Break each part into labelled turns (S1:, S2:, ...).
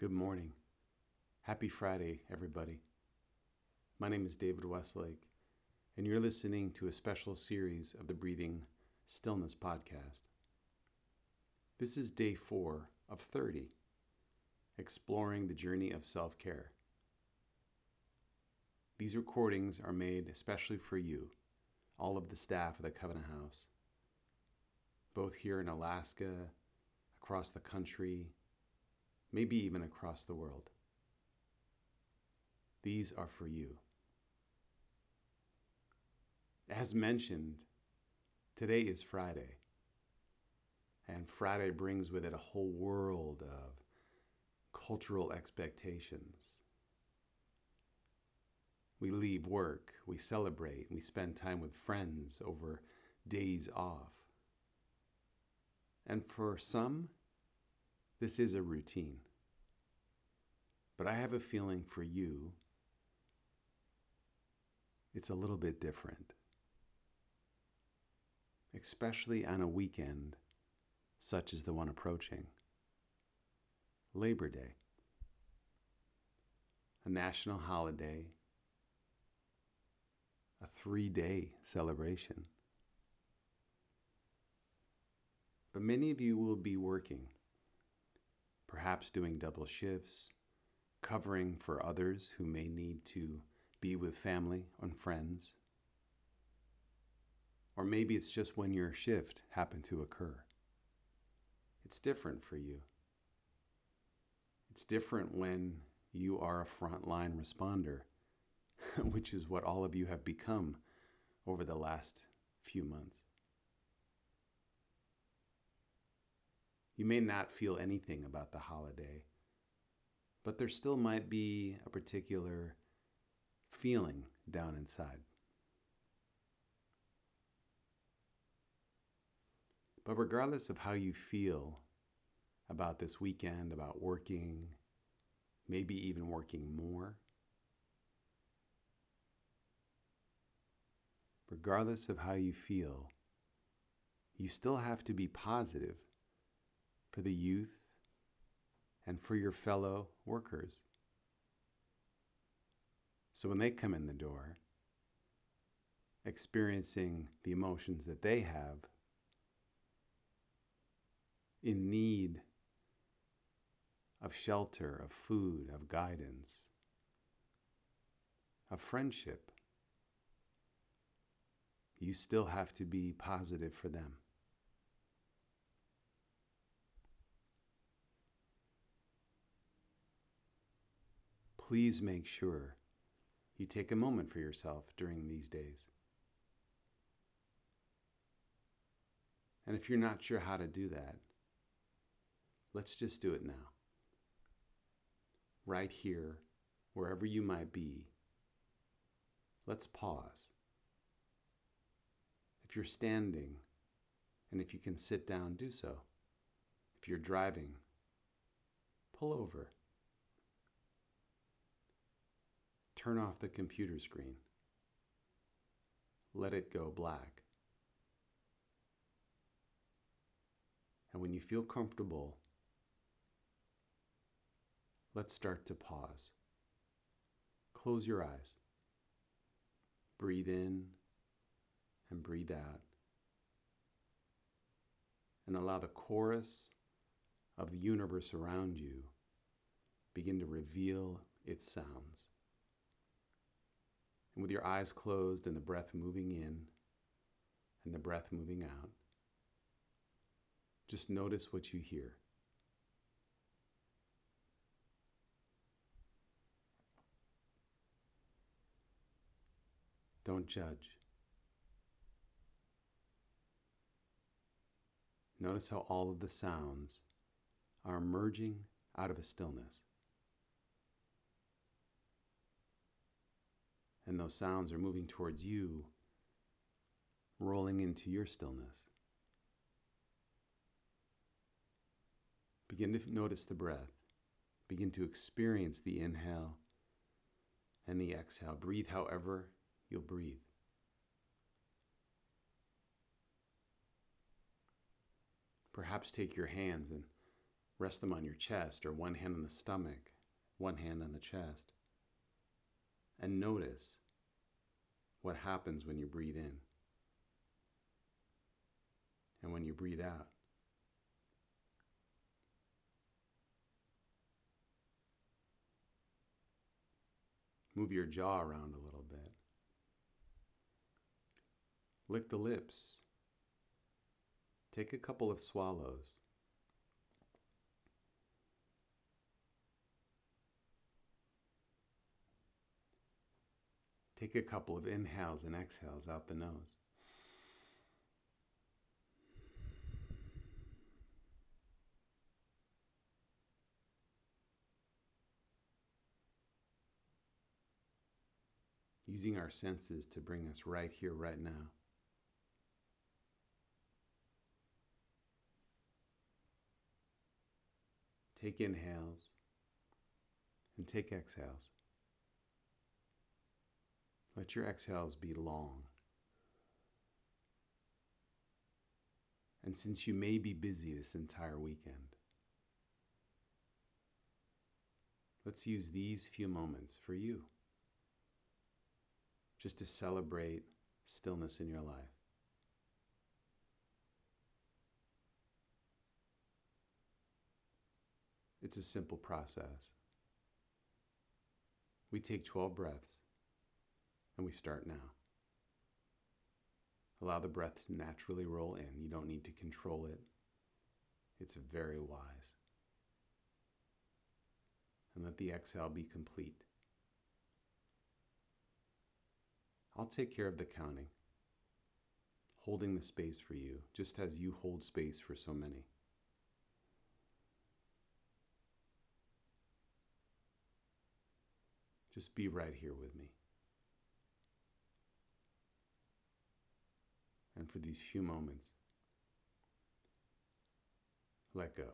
S1: Good morning. Happy Friday, everybody. My name is David Westlake, and you're listening to a special series of the Breathing Stillness podcast. This is day four of 30, exploring the journey of self care. These recordings are made especially for you, all of the staff of the Covenant House, both here in Alaska, across the country, maybe even across the world. These are for you. As mentioned, today is Friday, and Friday brings with it a whole world of cultural expectations. We leave work, we celebrate, we spend time with friends over days off. And for some, this is a routine. But I have a feeling for you, it's a little bit different. Especially on a weekend such as the one approaching Labor Day, a national holiday, a three day celebration. But many of you will be working perhaps doing double shifts, covering for others who may need to be with family and friends. Or maybe it's just when your shift happened to occur. It's different for you. It's different when you are a frontline responder, which is what all of you have become over the last few months. You may not feel anything about the holiday, but there still might be a particular feeling down inside. But regardless of how you feel about this weekend, about working, maybe even working more, regardless of how you feel, you still have to be positive for the youth, and for your fellow workers. So when they come in the door, experiencing the emotions that they have, in need of shelter, of food, of guidance, of friendship, you still have to be positive for them. Please make sure you take a moment for yourself during these days. And if you're not sure how to do that, let's just do it now. Right here, wherever you might be, let's pause. If you're standing, and if you can sit down, do so. If you're driving, pull over. Turn off the computer screen. Let it go black. And when you feel comfortable, let's start to pause. Close your eyes. Breathe in and breathe out. And allow the chorus of the universe around you begin to reveal its sounds. And with your eyes closed and the breath moving in and the breath moving out, just notice what you hear. Don't judge. Notice how all of the sounds are emerging out of a stillness. And those sounds are moving towards you, rolling into your stillness. Begin to notice the breath. Begin to experience the inhale and the exhale. Breathe however you'll breathe. Perhaps take your hands and Rest them on your chest or one hand on the stomach, one hand on the chest. And notice what happens when you breathe in and when you breathe out. Move your jaw around a little bit. Lick the lips. Take a couple of swallows. Take a couple of inhales and exhales out the nose. Using our senses to bring us right here, right now. Take inhales and take exhales. Let your exhales be long. And since you may be busy this entire weekend, let's use these few moments for you just to celebrate stillness in your life. It's a simple process. We take 12 breaths and we start now. Allow the breath to naturally roll in. You don't need to control it. It's very wise. And let the exhale be complete. I'll take care of the counting, holding the space for you, just as you hold space for so many. Just be right here with me. For these few moments, let go.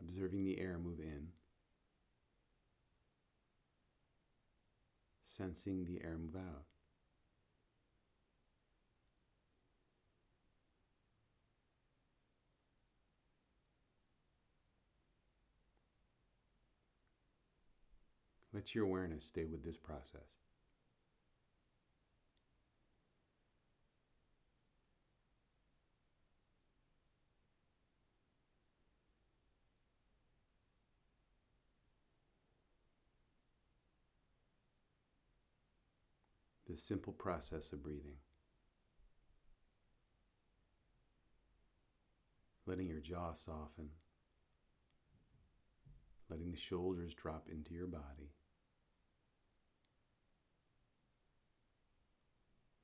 S1: Observing the air move in sensing the air move out. Let your awareness stay with this process. This simple process of breathing. Letting your jaw soften, letting the shoulders drop into your body,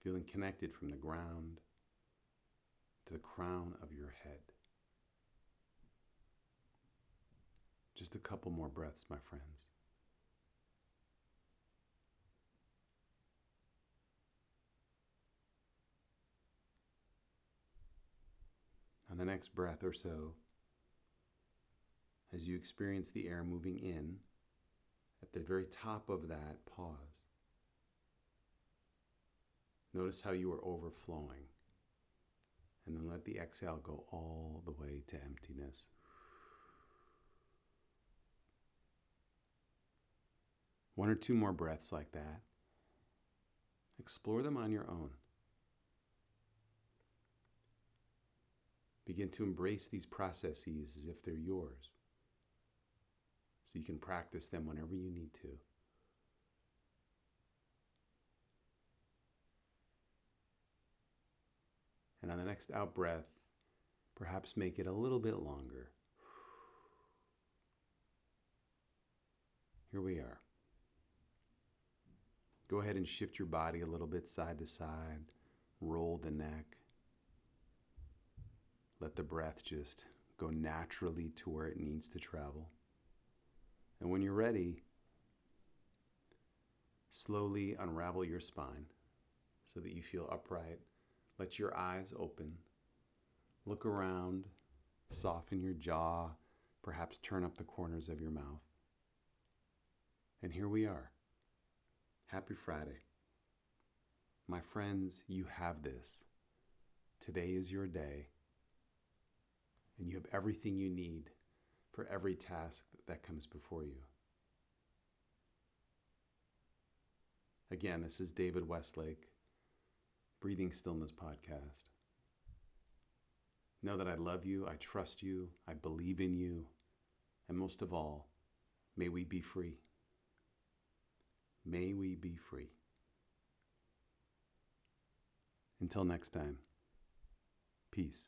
S1: feeling connected from the ground to the crown of your head. Just a couple more breaths, my friends. The next breath or so, as you experience the air moving in, at the very top of that, pause. Notice how you are overflowing. And then let the exhale go all the way to emptiness. One or two more breaths like that. Explore them on your own. Begin to embrace these processes as if they're yours. So you can practice them whenever you need to. And on the next out breath, perhaps make it a little bit longer. Here we are. Go ahead and shift your body a little bit side to side, roll the neck. Let the breath just go naturally to where it needs to travel. And when you're ready, slowly unravel your spine so that you feel upright, let your eyes open. Look around, soften your jaw, perhaps turn up the corners of your mouth. And here we are. Happy Friday. My friends, you have this. Today is your day, and you have everything you need for every task that comes before you. Again, this is David Westlake, Breathing Stillness Podcast. Know that I love you, I trust you, I believe in you, and most of all, may we be free. May we be free. Until next time, peace.